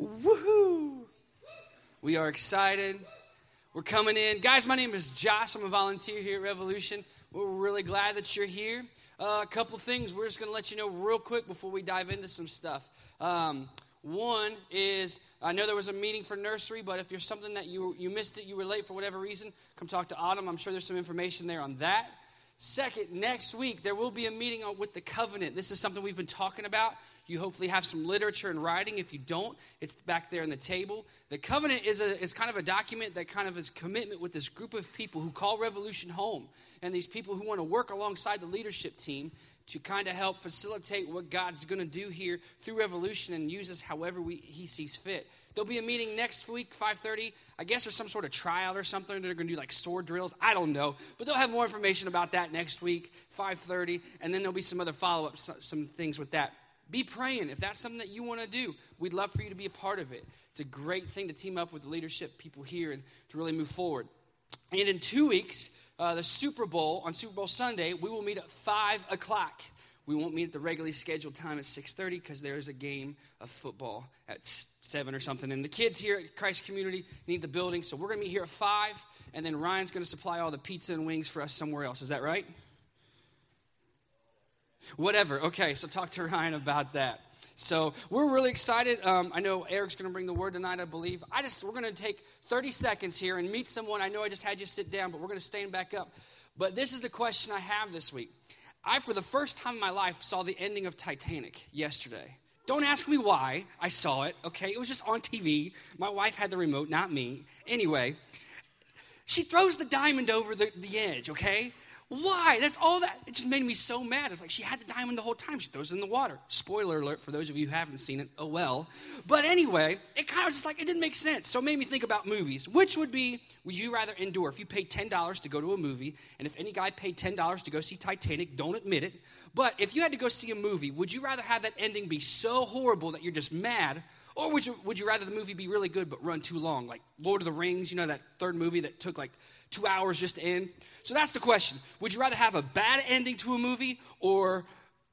Woohoo! We are excited. We're coming in. Guys, my name is Josh. I'm a volunteer here at Revolution. We're really glad that you're here. Uh, a couple things we're just going to let you know real quick before we dive into some stuff. Um, one is I know there was a meeting for nursery, but if you're something that you, you missed it, you were late for whatever reason, come talk to Autumn. I'm sure there's some information there on that. Second, next week there will be a meeting with the covenant. This is something we've been talking about. You hopefully have some literature and writing. If you don't, it's back there on the table. The covenant is, a, is kind of a document that kind of is commitment with this group of people who call Revolution home, and these people who want to work alongside the leadership team to kind of help facilitate what God's going to do here through Revolution and use us however we, He sees fit. There'll be a meeting next week, 5:30. I guess there's some sort of tryout or something. They're going to do like sword drills. I don't know, but they'll have more information about that next week, 5:30, and then there'll be some other follow-ups, some things with that. Be praying if that's something that you want to do. We'd love for you to be a part of it. It's a great thing to team up with the leadership people here and to really move forward. And in two weeks, uh, the Super Bowl on Super Bowl Sunday, we will meet at five o'clock. We won't meet at the regularly scheduled time at 6:30 because there is a game of football at 7 or something. And the kids here at Christ Community need the building, so we're going to meet here at 5 and then Ryan's going to supply all the pizza and wings for us somewhere else. Is that right? Whatever. Okay, so talk to Ryan about that. So we're really excited. Um, I know Eric's going to bring the word tonight, I believe. I just we're going to take 30 seconds here and meet someone. I know I just had you sit down, but we're going to stand back up. But this is the question I have this week. I, for the first time in my life, saw the ending of Titanic yesterday. Don't ask me why I saw it, okay? It was just on TV. My wife had the remote, not me. Anyway, she throws the diamond over the, the edge, okay? Why? That's all that. It just made me so mad. It's like she had the diamond the whole time. She throws it in the water. Spoiler alert for those of you who haven't seen it. Oh well. But anyway, it kind of was just like it didn't make sense. So it made me think about movies. Which would be would you rather endure if you paid ten dollars to go to a movie, and if any guy paid ten dollars to go see Titanic, don't admit it. But if you had to go see a movie, would you rather have that ending be so horrible that you're just mad, or would you would you rather the movie be really good but run too long, like Lord of the Rings? You know that third movie that took like two hours just end? So that's the question. Would you rather have a bad ending to a movie or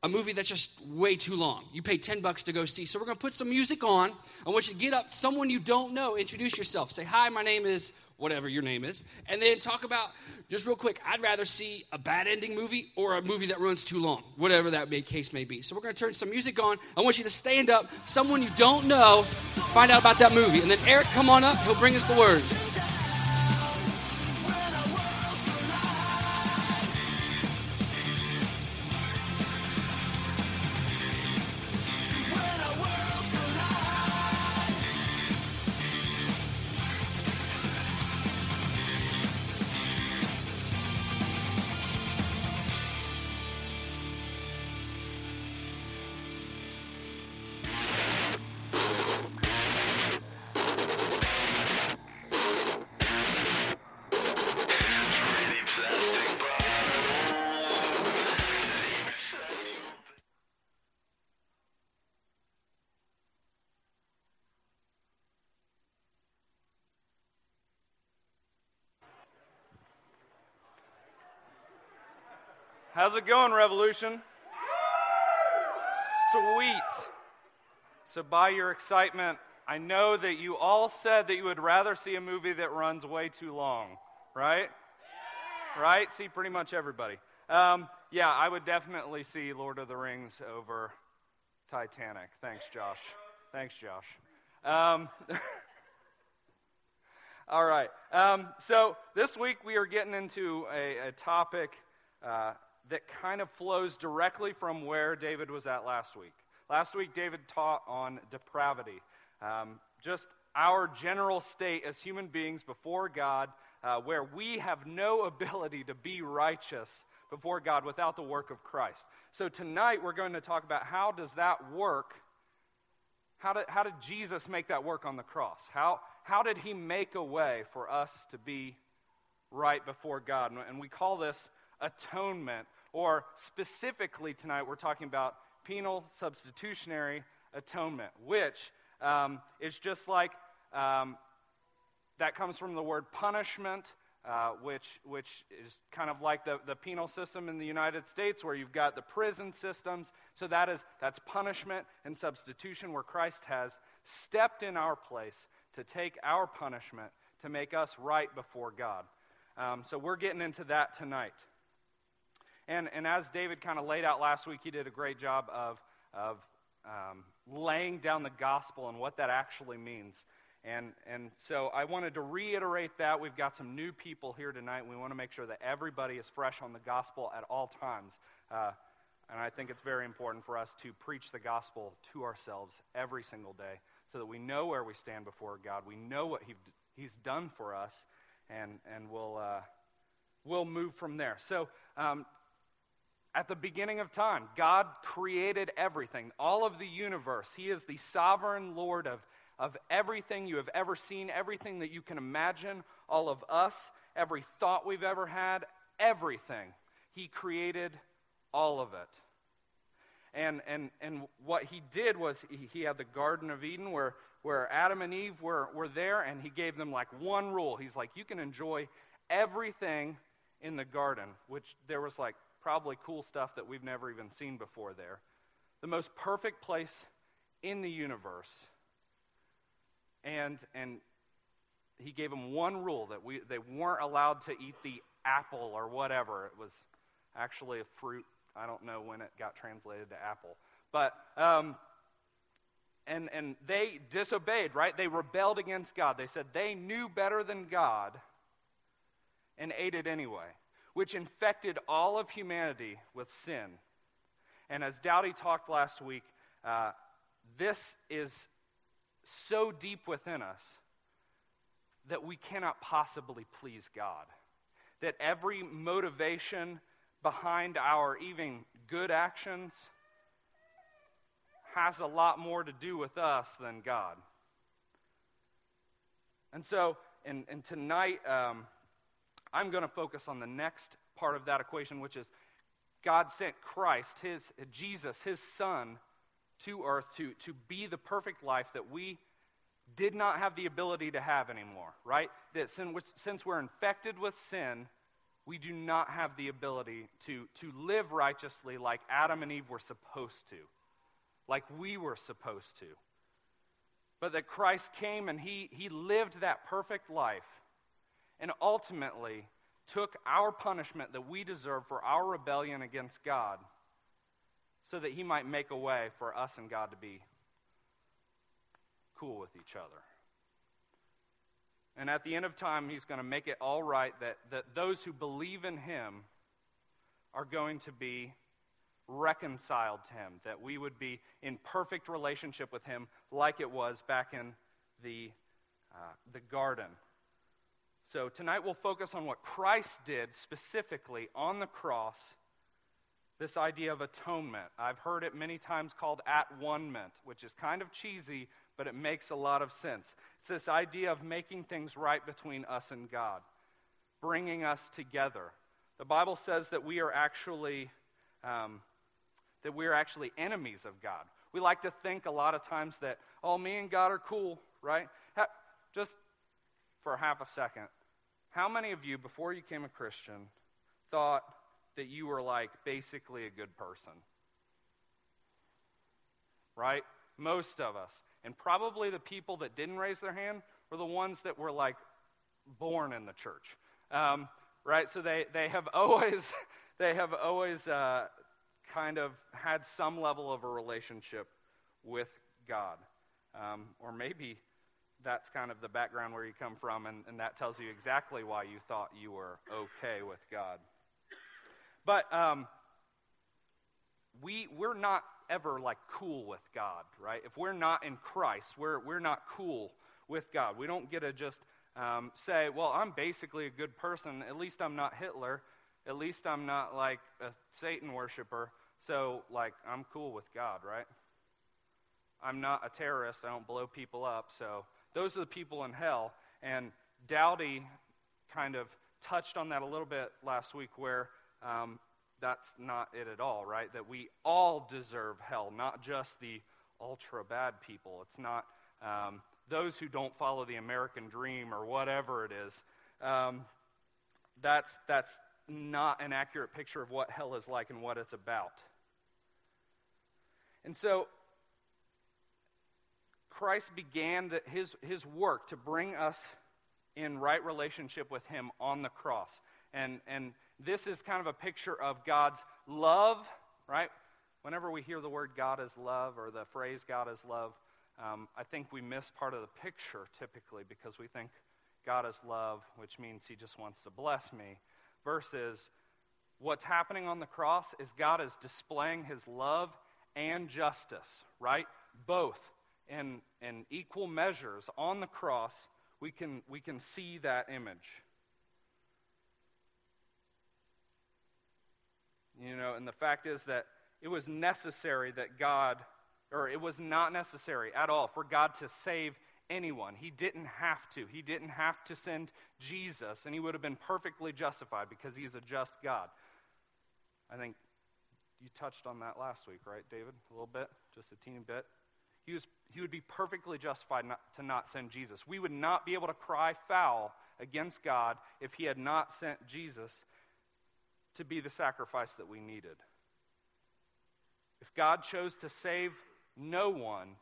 a movie that's just way too long? You pay 10 bucks to go see. So we're going to put some music on. I want you to get up, someone you don't know, introduce yourself. Say, Hi, my name is whatever your name is. And then talk about, just real quick, I'd rather see a bad ending movie or a movie that runs too long, whatever that may, case may be. So we're going to turn some music on. I want you to stand up, someone you don't know, find out about that movie. And then Eric, come on up. He'll bring us the word. How's it going, Revolution? Sweet. So, by your excitement, I know that you all said that you would rather see a movie that runs way too long, right? Right? See, pretty much everybody. Um, yeah, I would definitely see Lord of the Rings over Titanic. Thanks, Josh. Thanks, Josh. Um, all right. Um, so, this week we are getting into a, a topic. Uh, that kind of flows directly from where David was at last week. Last week, David taught on depravity, um, just our general state as human beings before God, uh, where we have no ability to be righteous before God without the work of Christ. So tonight, we're going to talk about how does that work? How did, how did Jesus make that work on the cross? How, how did he make a way for us to be right before God? And we call this atonement or specifically tonight, we're talking about penal substitutionary atonement, which um, is just like um, that comes from the word punishment. Uh, which, which is kind of like the, the penal system in the United States, where you've got the prison systems. So that is that's punishment and substitution, where Christ has stepped in our place to take our punishment to make us right before God. Um, so we're getting into that tonight. And, and as David kind of laid out last week, he did a great job of, of um, laying down the gospel and what that actually means. And, and so I wanted to reiterate that. We've got some new people here tonight. We want to make sure that everybody is fresh on the gospel at all times. Uh, and I think it's very important for us to preach the gospel to ourselves every single day so that we know where we stand before God. We know what he, He's done for us, and, and we'll, uh, we'll move from there. So, um, at the beginning of time, God created everything, all of the universe. He is the sovereign Lord of, of everything you have ever seen, everything that you can imagine, all of us, every thought we've ever had, everything. He created all of it. And, and, and what he did was he, he had the Garden of Eden where, where Adam and Eve were, were there, and he gave them like one rule. He's like, you can enjoy everything in the garden, which there was like probably cool stuff that we've never even seen before there. The most perfect place in the universe. And, and he gave them one rule that we, they weren't allowed to eat the apple or whatever. It was actually a fruit I don't know when it got translated to apple. But, um, and, and they disobeyed, right? They rebelled against God. They said they knew better than God and ate it anyway, which infected all of humanity with sin. And as Dowdy talked last week, uh, this is so deep within us that we cannot possibly please God. That every motivation behind our even good actions has a lot more to do with us than God. And so, and, and tonight, um, I'm going to focus on the next part of that equation, which is God sent Christ, his, Jesus, his Son, to earth to, to be the perfect life that we did not have the ability to have anymore, right? That since we're infected with sin, we do not have the ability to, to live righteously like Adam and Eve were supposed to, like we were supposed to. But that Christ came and he, he lived that perfect life and ultimately took our punishment that we deserve for our rebellion against God so that he might make a way for us and God to be cool with each other. And at the end of time, he's going to make it all right that, that those who believe in him are going to be reconciled to him, that we would be in perfect relationship with him like it was back in the, uh, the garden. So tonight we'll focus on what Christ did specifically on the cross. This idea of atonement. I've heard it many times called at one ment, which is kind of cheesy, but it makes a lot of sense. It's this idea of making things right between us and God, bringing us together. The Bible says that we are actually um, that we are actually enemies of God. We like to think a lot of times that oh, me and God are cool, right? Ha- just for half a second, how many of you before you became a Christian thought that you were like basically a good person? Right? Most of us. And probably the people that didn't raise their hand were the ones that were like born in the church. Um, right? So they, they have always, they have always uh, kind of had some level of a relationship with God. Um, or maybe that's kind of the background where you come from, and, and that tells you exactly why you thought you were okay with God. But um, we, we're not ever like cool with God, right? If we're not in Christ, we're, we're not cool with God. We don't get to just um, say, well, I'm basically a good person. At least I'm not Hitler. At least I'm not like a Satan worshiper. So, like, I'm cool with God, right? I'm not a terrorist. I don't blow people up. So, those are the people in hell. And Dowdy kind of touched on that a little bit last week, where um, that's not it at all, right? That we all deserve hell, not just the ultra bad people. It's not um, those who don't follow the American dream or whatever it is. Um, that's, that's not an accurate picture of what hell is like and what it's about. And so, Christ began the, his, his work to bring us in right relationship with him on the cross. And, and this is kind of a picture of God's love, right? Whenever we hear the word God is love or the phrase God is love, um, I think we miss part of the picture typically because we think God is love, which means he just wants to bless me, versus what's happening on the cross is God is displaying his love and justice, right? Both in, in equal measures on the cross, we can, we can see that image. You know, and the fact is that it was necessary that God, or it was not necessary at all for God to save anyone. He didn't have to. He didn't have to send Jesus, and he would have been perfectly justified because he's a just God. I think you touched on that last week, right, David? A little bit, just a teeny bit. He, was, he would be perfectly justified not, to not send Jesus. We would not be able to cry foul against God if he had not sent Jesus to be the sacrifice that we needed. If God chose to save no one,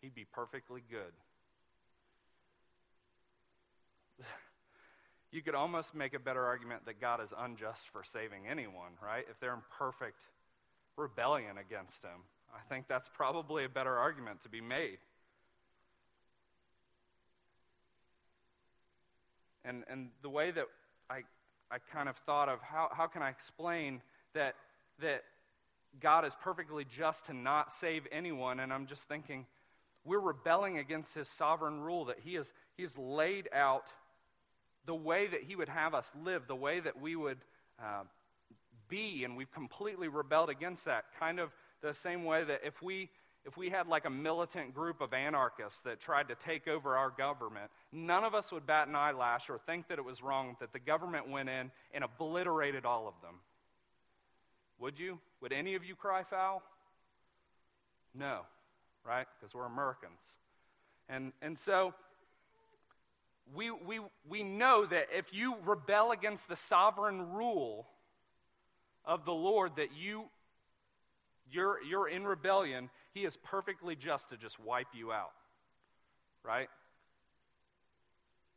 he'd be perfectly good. you could almost make a better argument that God is unjust for saving anyone, right? If they're in perfect rebellion against him. I think that's probably a better argument to be made. And, and the way that I, I kind of thought of how, how can I explain that, that God is perfectly just to not save anyone, and I'm just thinking, we're rebelling against his sovereign rule that he has, he has laid out the way that he would have us live, the way that we would uh, be, and we've completely rebelled against that. Kind of the same way that if we if we had like a militant group of anarchists that tried to take over our government, none of us would bat an eyelash or think that it was wrong that the government went in and obliterated all of them. Would you? Would any of you cry foul? No, right? Because we're Americans. And, and so we, we, we know that if you rebel against the sovereign rule of the Lord, that you, you're, you're in rebellion, He is perfectly just to just wipe you out. Right?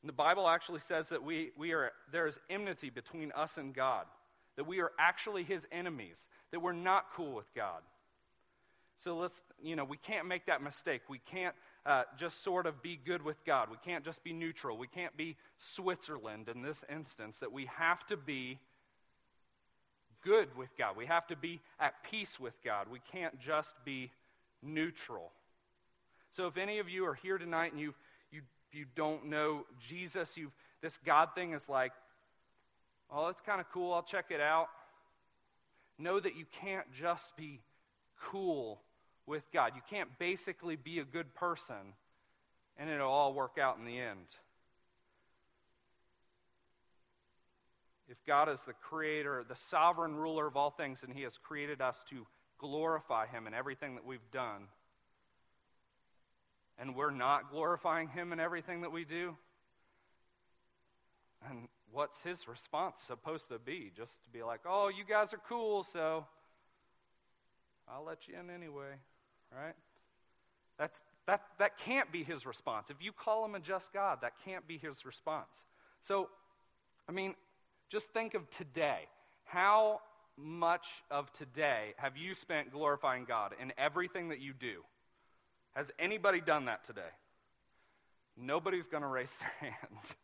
And the Bible actually says that we, we are, there is enmity between us and God, that we are actually His enemies, that we're not cool with God. So let's, you know, we can't make that mistake. We can't uh, just sort of be good with God. We can't just be neutral. We can't be Switzerland in this instance, that we have to be good with God. We have to be at peace with God. We can't just be neutral. So if any of you are here tonight and you you you don't know Jesus, you this God thing is like, oh, it's kind of cool. I'll check it out. Know that you can't just be cool with God. You can't basically be a good person and it'll all work out in the end. If God is the creator, the sovereign ruler of all things, and He has created us to glorify Him in everything that we've done, and we're not glorifying Him in everything that we do, and what's His response supposed to be? Just to be like, oh, you guys are cool, so I'll let you in anyway right? That's, that, that can't be his response. If you call him a just God, that can't be his response. So, I mean, just think of today. How much of today have you spent glorifying God in everything that you do? Has anybody done that today? Nobody's going to raise their hand.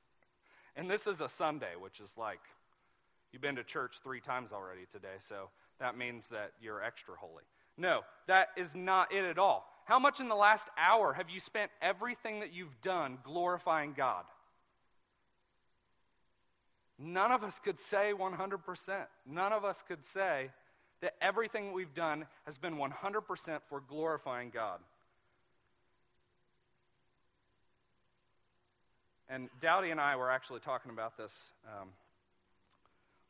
and this is a Sunday, which is like, you've been to church three times already today, so that means that you're extra holy. No, that is not it at all. How much in the last hour have you spent everything that you've done glorifying God? None of us could say 100%. None of us could say that everything we've done has been 100% for glorifying God. And Dowdy and I were actually talking about this um,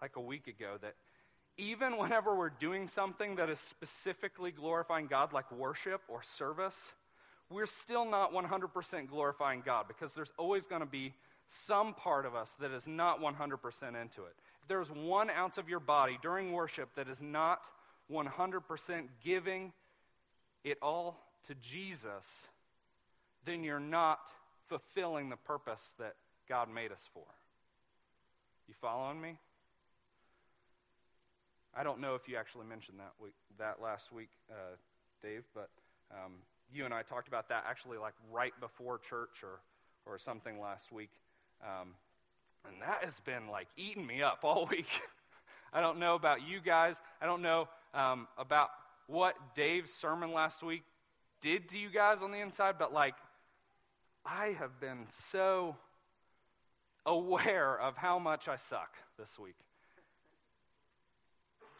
like a week ago that even whenever we're doing something that is specifically glorifying God, like worship or service, we're still not 100% glorifying God because there's always going to be some part of us that is not 100% into it. If there's one ounce of your body during worship that is not 100% giving it all to Jesus, then you're not fulfilling the purpose that God made us for. You following me? I don't know if you actually mentioned that week, that last week, uh, Dave, but um, you and I talked about that actually like right before church or or something last week, um, and that has been like eating me up all week. I don't know about you guys. I don't know um, about what Dave's sermon last week did to you guys on the inside, but like I have been so aware of how much I suck this week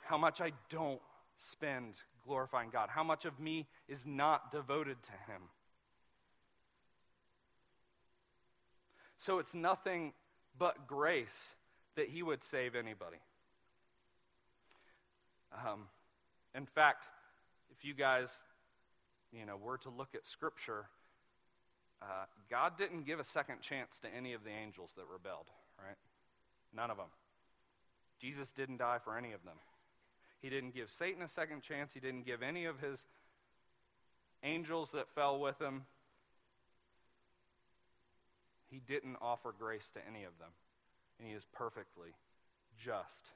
how much I don't spend glorifying God, how much of me is not devoted to Him. So it's nothing but grace that He would save anybody. Um, in fact, if you guys, you know, were to look at Scripture, uh, God didn't give a second chance to any of the angels that rebelled, right? None of them. Jesus didn't die for any of them. He didn't give Satan a second chance. He didn't give any of his angels that fell with him. He didn't offer grace to any of them. And he is perfectly just.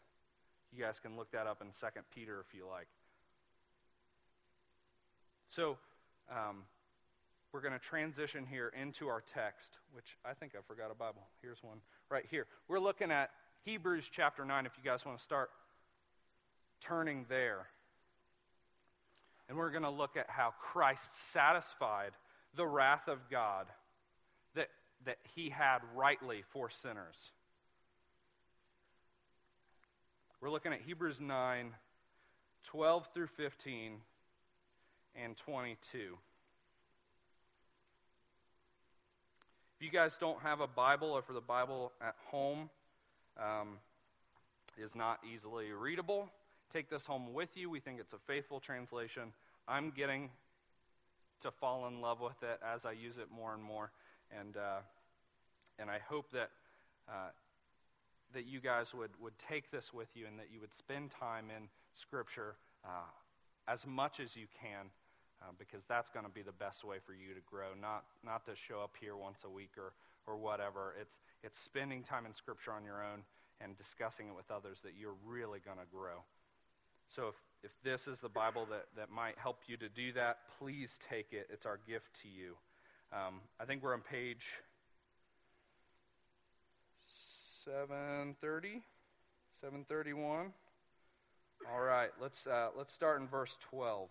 You guys can look that up in 2 Peter if you like. So, um, we're going to transition here into our text, which I think I forgot a Bible. Here's one right here. We're looking at Hebrews chapter 9, if you guys want to start turning there. And we're going to look at how Christ satisfied the wrath of God that, he had rightly for sinners. We're looking at Hebrews 9, 12 through 15, and 22. If you guys don't have a Bible or for the Bible at home um, is not easily readable, take this home with you. We think it's a faithful translation. I'm getting to fall in love with it as I use it more and more. And, uh, and I hope that, uh, that you guys would, would take this with you and that you would spend time in Scripture uh, as much as you can. Uh, because that's going to be the best way for you to grow, not, not to show up here once a week or, or whatever. It's, it's spending time in Scripture on your own and discussing it with others that you're really going to grow. So if, if this is the Bible that, that might help you to do that, please take it. It's our gift to you. Um, I think we're on page 730, 731. All right, let's, uh, let's start in verse 12.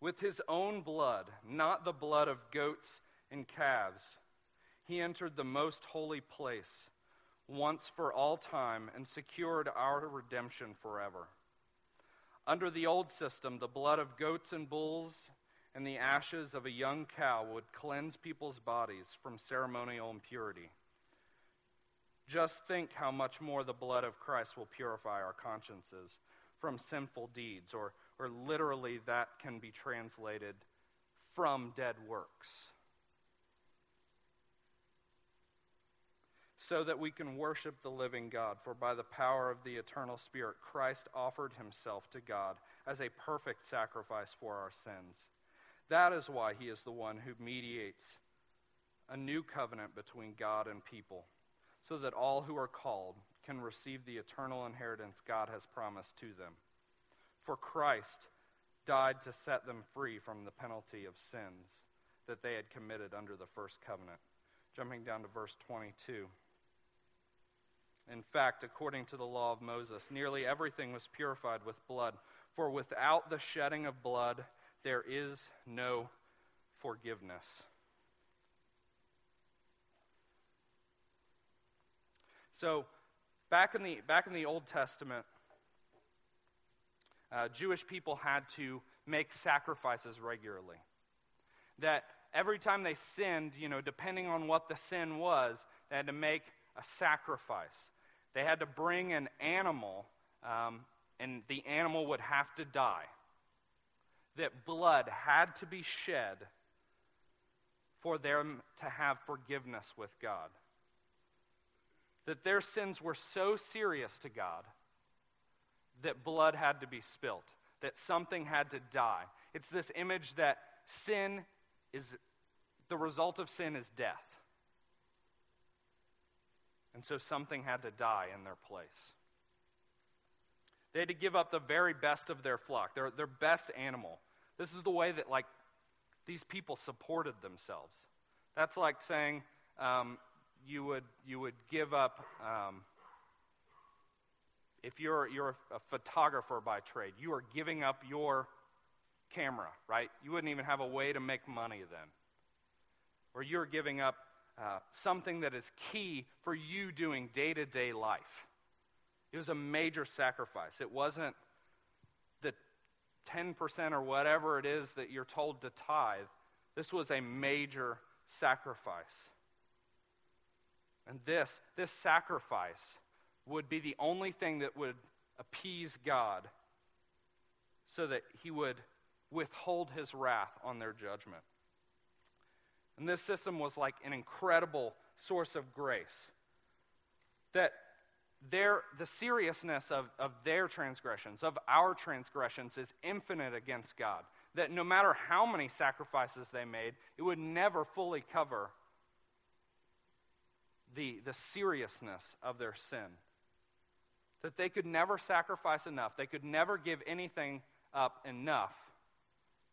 With his own blood, not the blood of goats and calves he entered the most holy place once for all time and secured our redemption forever. Under the old system, the blood of goats and bulls and the ashes of a young cow would cleanse people's bodies from ceremonial impurity. Just think how much more the blood of Christ will purify our consciences from sinful deeds, or, or literally, that can be translated from dead works. So that we can worship the living God. For by the power of the eternal Spirit, Christ offered himself to God as a perfect sacrifice for our sins. That is why he is the one who mediates a new covenant between God and people, so that all who are called can receive the eternal inheritance God has promised to them. For Christ died to set them free from the penalty of sins that they had committed under the first covenant. Jumping down to verse 22. In fact, according to the law of Moses, nearly everything was purified with blood. For without the shedding of blood, there is no forgiveness. So, back in the, back in the Old Testament, uh, Jewish people had to make sacrifices regularly. That every time they sinned, you know, depending on what the sin was, they had to make a sacrifice. They had to bring an animal, um, and the animal would have to die. That blood had to be shed for them to have forgiveness with God. That their sins were so serious to God that blood had to be spilt. that something had to die. It's this image that sin is, the result of sin is death. And so something had to die in their place. They had to give up the very best of their flock, their, their best animal. This is the way that, like, these people supported themselves. That's like saying um, you, would, you would give up, um, if you're, you're a photographer by trade, you are giving up your camera, right? You wouldn't even have a way to make money then. Or you're giving up uh, something that is key for you doing day to day life. It was a major sacrifice. It wasn't the 10% or whatever it is that you're told to tithe. This was a major sacrifice. And this, this sacrifice would be the only thing that would appease God so that he would withhold his wrath on their judgment. And this system was like an incredible source of grace. That their, the seriousness of, of their transgressions, of our transgressions, is infinite against God. That no matter how many sacrifices they made, it would never fully cover the, the seriousness of their sin. That they could never sacrifice enough, they could never give anything up enough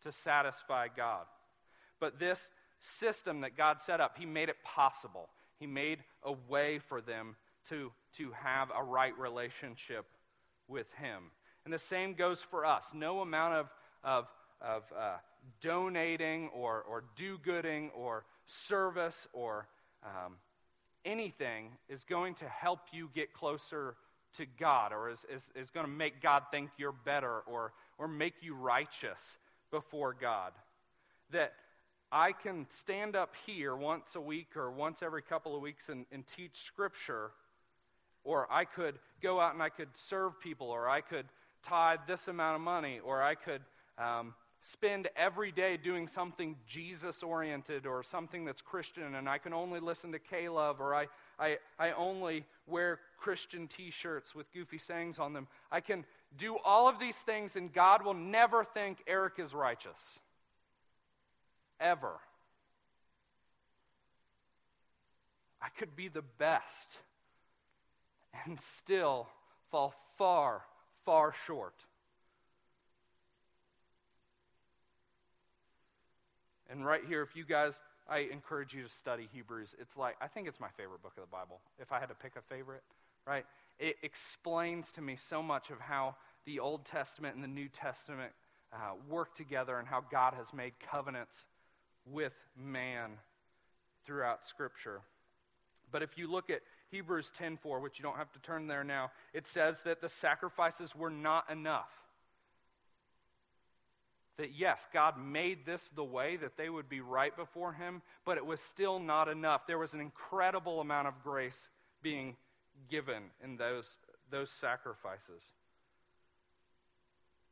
to satisfy God. But this system that God set up, He made it possible. He made a way for them to, to have a right relationship with Him. And the same goes for us. No amount of, of, of uh, donating or, or do gooding or service or um, anything is going to help you get closer to God or is, is, is going to make God think you're better or, or make you righteous before God. That I can stand up here once a week or once every couple of weeks and, and teach Scripture, or I could go out and I could serve people, or I could tithe this amount of money, or I could um, spend every day doing something Jesus oriented or something that's Christian, and I can only listen to K Love, or I, I, I only wear Christian t shirts with goofy sayings on them. I can do all of these things, and God will never think Eric is righteous ever. I could be the best and still fall far, far short. And right here, if you guys, I encourage you to study Hebrews. It's like, I think it's my favorite book of the Bible, if I had to pick a favorite, right? It explains to me so much of how the Old Testament and the New Testament uh, work together and how God has made covenants with man throughout Scripture. But if you look at Hebrews 10:4, which you don't have to turn there now, it says that the sacrifices were not enough. That yes, God made this the way that they would be right before him, but it was still not enough. There was an incredible amount of grace being given in those, those sacrifices.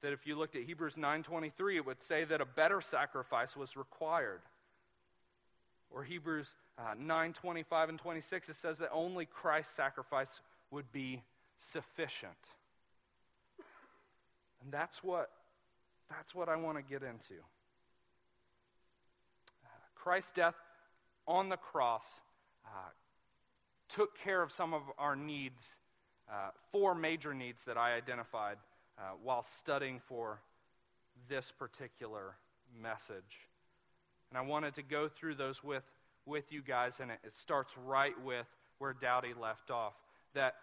That if you looked at Hebrews 9:23, it would say that a better sacrifice was required. Or Hebrews uh, 9:25 and 26, it says that only Christ's sacrifice would be sufficient. And that's what that's what I want to get into. Uh, Christ's death on the cross uh, took care of some of our needs, uh, four major needs that I identified uh, while studying for this particular message. And I wanted to go through those with, with you guys, and it, it starts right with where Dowdy left off. That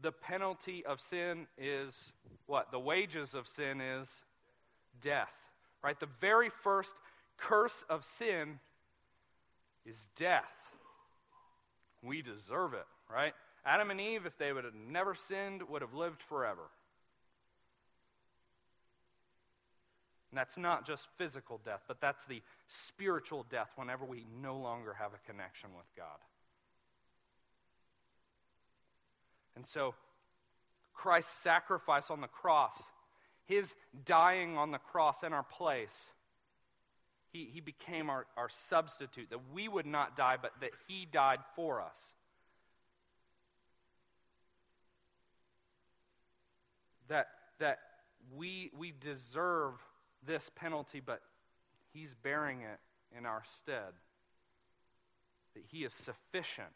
the penalty of sin is what? The wages of sin is death. Right? The very first curse of sin is death. We deserve it, right? Adam and Eve, if they would have never sinned, would have lived forever. And that's not just physical death, but that's the spiritual death whenever we no longer have a connection with God. And so, Christ's sacrifice on the cross, his dying on the cross in our place, he, he became our, our substitute, that we would not die, but that he died for us. That, that we, we deserve this penalty, but He's bearing it in our stead. That He is sufficient.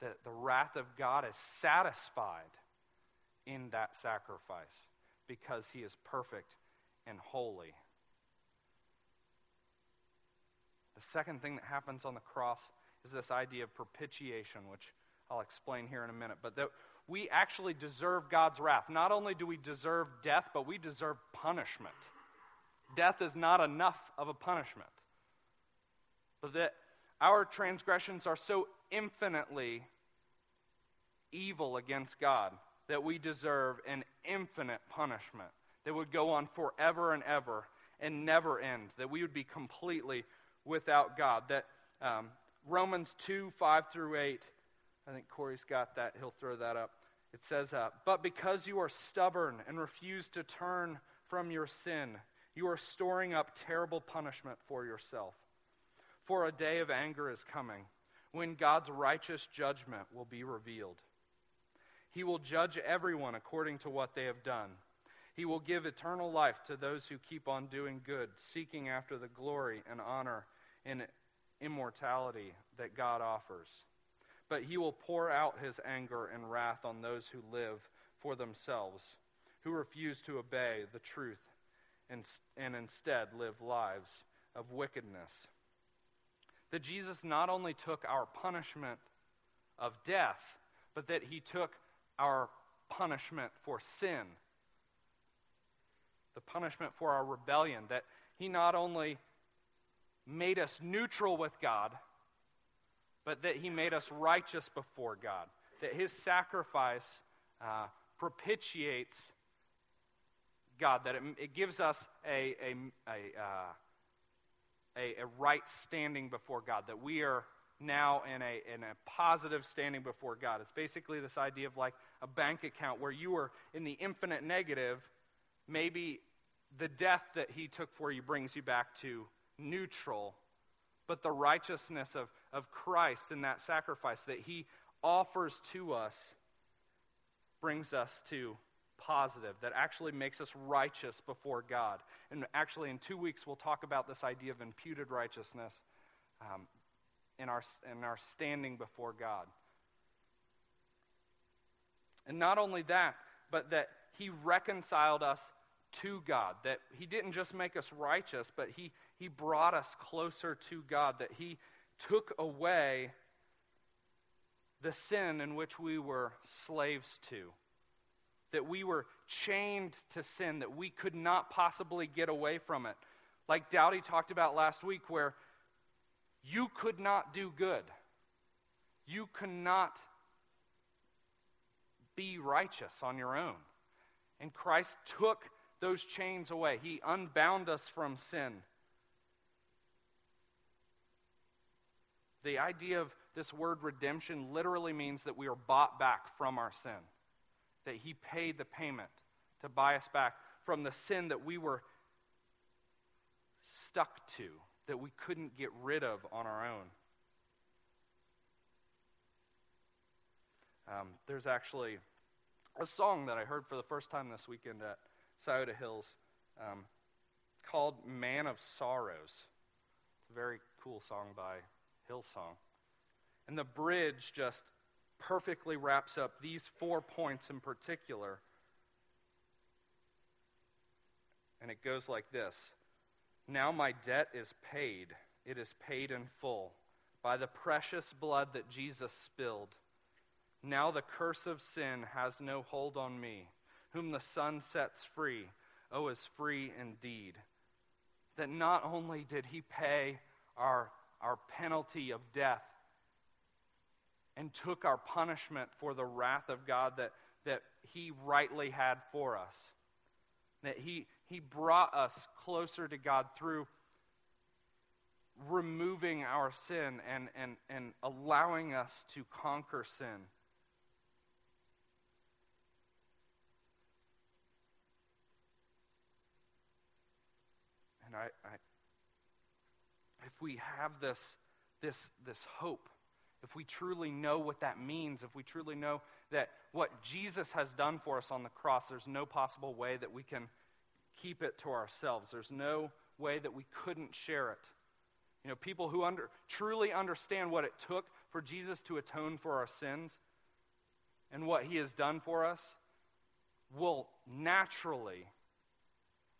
That the wrath of God is satisfied in that sacrifice because He is perfect and holy. The second thing that happens on the cross is this idea of propitiation, which I'll explain here in a minute. But that we actually deserve God's wrath. Not only do we deserve death, but we deserve punishment. Death is not enough of a punishment. But that our transgressions are so infinitely evil against God that we deserve an infinite punishment that would go on forever and ever and never end, that we would be completely without God. That um, Romans 2 5 through 8, I think Corey's got that. He'll throw that up. It says, uh, But because you are stubborn and refuse to turn from your sin, you are storing up terrible punishment for yourself. For a day of anger is coming when God's righteous judgment will be revealed. He will judge everyone according to what they have done. He will give eternal life to those who keep on doing good, seeking after the glory and honor and immortality that God offers. But he will pour out his anger and wrath on those who live for themselves, who refuse to obey the truth and, and instead live lives of wickedness. That Jesus not only took our punishment of death, but that he took our punishment for sin, the punishment for our rebellion, that he not only made us neutral with God, but that he made us righteous before God, that his sacrifice uh, propitiates God, that it, it gives us a, a, a, uh, a, a right standing before God, that we are now in a, in a positive standing before God. It's basically this idea of like a bank account where you are in the infinite negative. Maybe the death that he took for you brings you back to neutral, but the righteousness of, of Christ in that sacrifice that he offers to us brings us to positive, that actually makes us righteous before God. And actually, in two weeks, we'll talk about this idea of imputed righteousness um, in, our, in our standing before God. And not only that, but that He reconciled us to God, that He didn't just make us righteous, but He, he brought us closer to God, that He took away the sin in which we were slaves to that we were chained to sin, that we could not possibly get away from it. Like Dowdy talked about last week, where you could not do good. You cannot be righteous on your own. And Christ took those chains away, He unbound us from sin. The idea of this word redemption literally means that we are bought back from our sin that he paid the payment to buy us back from the sin that we were stuck to, that we couldn't get rid of on our own. Um, there's actually a song that I heard for the first time this weekend at Scioto Hills um, called Man of Sorrows. It's a very cool song by Hillsong. And the bridge just perfectly wraps up these four points in particular. And it goes like this Now my debt is paid, it is paid in full by the precious blood that Jesus spilled. Now the curse of sin has no hold on me. Whom the Son sets free, oh, is free indeed. That not only did he pay our, our penalty of death, and took our punishment for the wrath of God that, that He rightly had for us. That He, he brought us closer to God through removing our sin and, and, and allowing us to conquer sin. And I, I if we have this, this, this hope, if we truly know what that means, if we truly know that what Jesus has done for us on the cross, there's no possible way that we can keep it to ourselves. There's no way that we couldn't share it. You know, people who under, truly understand what it took for Jesus to atone for our sins and what he has done for us will naturally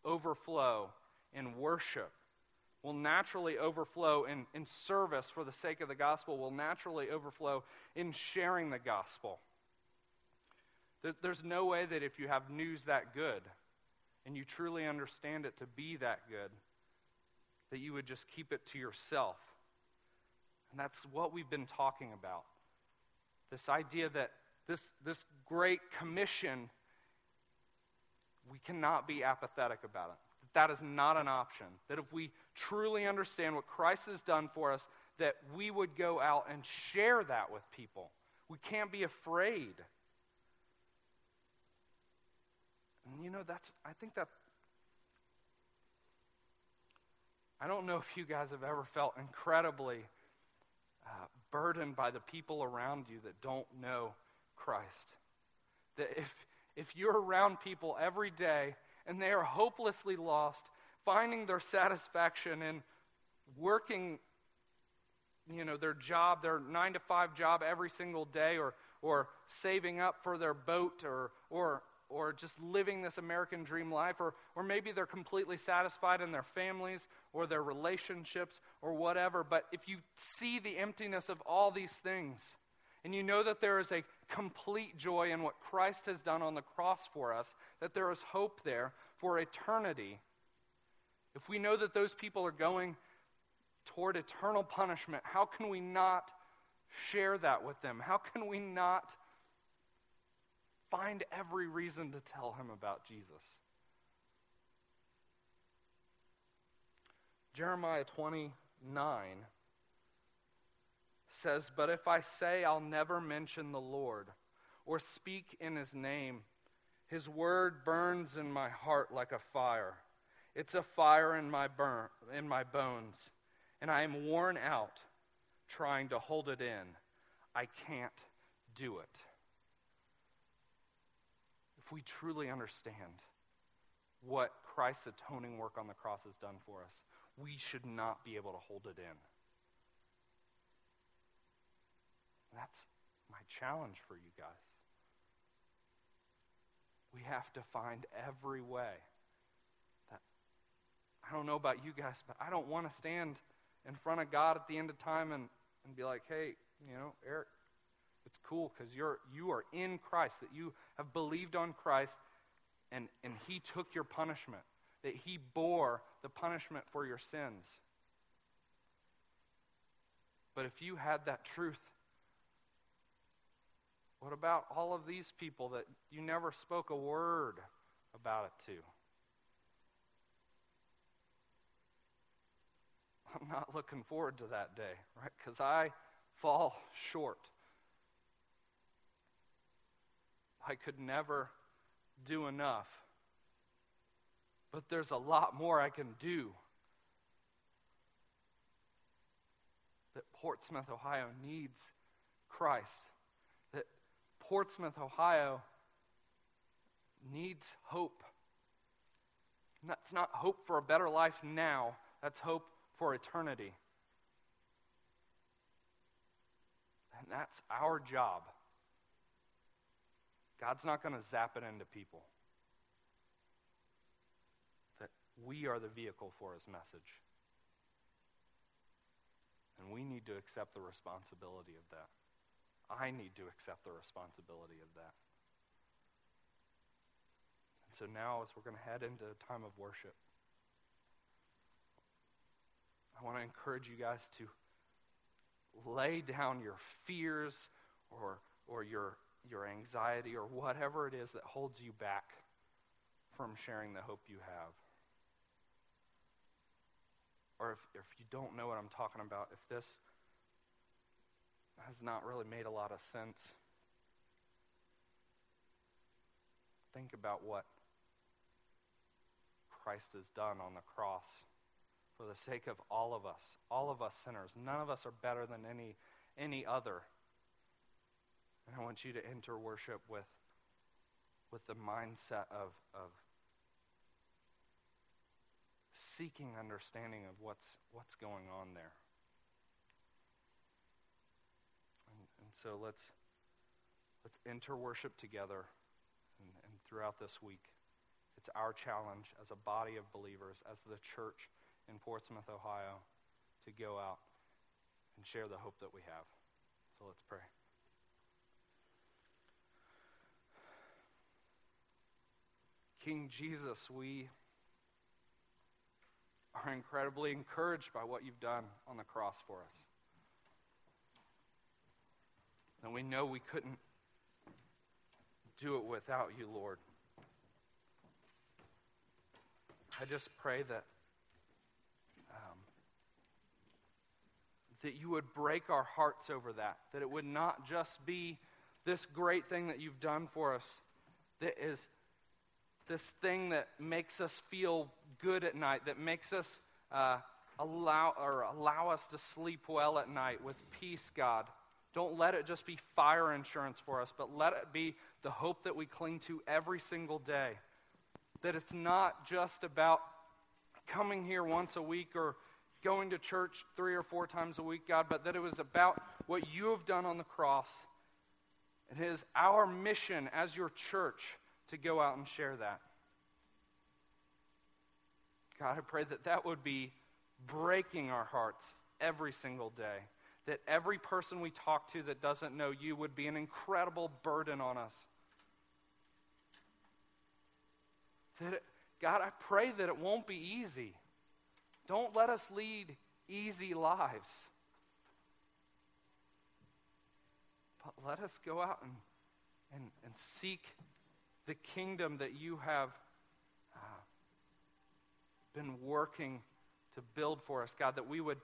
overflow in worship, will naturally overflow in, in service for the sake of the gospel, will naturally overflow in sharing the gospel. There, there's no way that if you have news that good and you truly understand it to be that good, that you would just keep it to yourself. And that's what we've been talking about. This idea that this, this great commission, we cannot be apathetic about it. That, that is not an option. That if we truly understand what Christ has done for us, that we would go out and share that with people. We can't be afraid. And you know, that's, I think that I don't know if you guys have ever felt incredibly uh, burdened by the people around you that don't know Christ. That if, if you're around people every day and they are hopelessly lost, finding their satisfaction in working you know their job their nine to five job every single day or or saving up for their boat or or or just living this American dream life, or, or maybe they're completely satisfied in their families or their relationships or whatever. But if you see the emptiness of all these things, and you know that there is a complete joy in what Christ has done on the cross for us, that there is hope there for eternity, if we know that those people are going toward eternal punishment, how can we not share that with them? How can we not find every reason to tell him about Jesus. Jeremiah 29 says, But if I say I'll never mention the Lord or speak in his name, his word burns in my heart like a fire. It's a fire in my, burn, in my bones, and I am worn out trying to hold it in. I can't do it If we truly understand what Christ's atoning work on the cross has done for us, we should not be able to hold it in. That's my challenge for you guys. We have to find every way I don't know about you guys, but I don't want to stand in front of God at the end of time and, and be like, hey, you know, Eric, it's cool because you're you are in Christ, that you have believed on Christ and, and He took your punishment, that He bore the punishment for your sins. But if you had that truth, what about all of these people that you never spoke a word about it to? I'm not looking forward to that day, right? Because I fall short. I could never do enough. But there's a lot more I can do. That Portsmouth, Ohio needs Christ. That Portsmouth, Ohio needs hope. And that's not hope for a better life now, that's hope for eternity. And that's our job. God's not going to zap it into people. That we are the vehicle for his message. And we need to accept the responsibility of that. I need to accept the responsibility of that. And so now, as we're going to head into a time of worship, I want to encourage you guys to lay down your fears or, or your your anxiety, or whatever it is that holds you back from sharing the hope you have. Or if, if you don't know what I'm talking about, if this has not really made a lot of sense, think about what Christ has done on the cross for the sake of all of us, all of us sinners. None of us are better than any any other. And I want you to enter worship with, with the mindset of, of seeking understanding of what's, what's going on there. And, and so let's, let's enter worship together and, and throughout this week. It's our challenge as a body of believers, as the church in Portsmouth, Ohio, to go out and share the hope that we have. So let's pray. King Jesus, we are incredibly encouraged by what you've done on the cross for us. And we know we couldn't do it without you, Lord. I just pray that that you would break our hearts over that, that it would not just be this great thing that you've done for us, that is this thing that makes us feel good at night, that makes us uh, allow or allow us to sleep well at night with peace, God. Don't let it just be fire insurance for us, but let it be the hope that we cling to every single day. That it's not just about coming here once a week or going to church three or four times a week, God, but that it was about what you have done on the cross. And it is our mission as your church to go out and share that. God, I pray that that would be breaking our hearts every single day. That every person we talk to that doesn't know you would be an incredible burden on us. That it, God, I pray that it won't be easy. Don't let us lead easy lives. But let us go out and, and, and seek the kingdom that you have uh, been working to build for us, God, that we would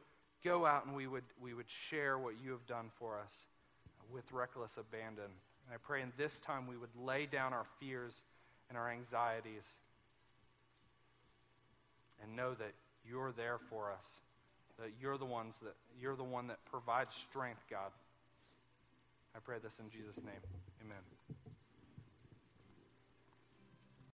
go out and we would, we would share what you have done for us with reckless abandon. And I pray in this time we would lay down our fears and our anxieties and know that you're there for us, that you're the ones that you're the one that provides strength, God. I pray this in Jesus' name. Amen.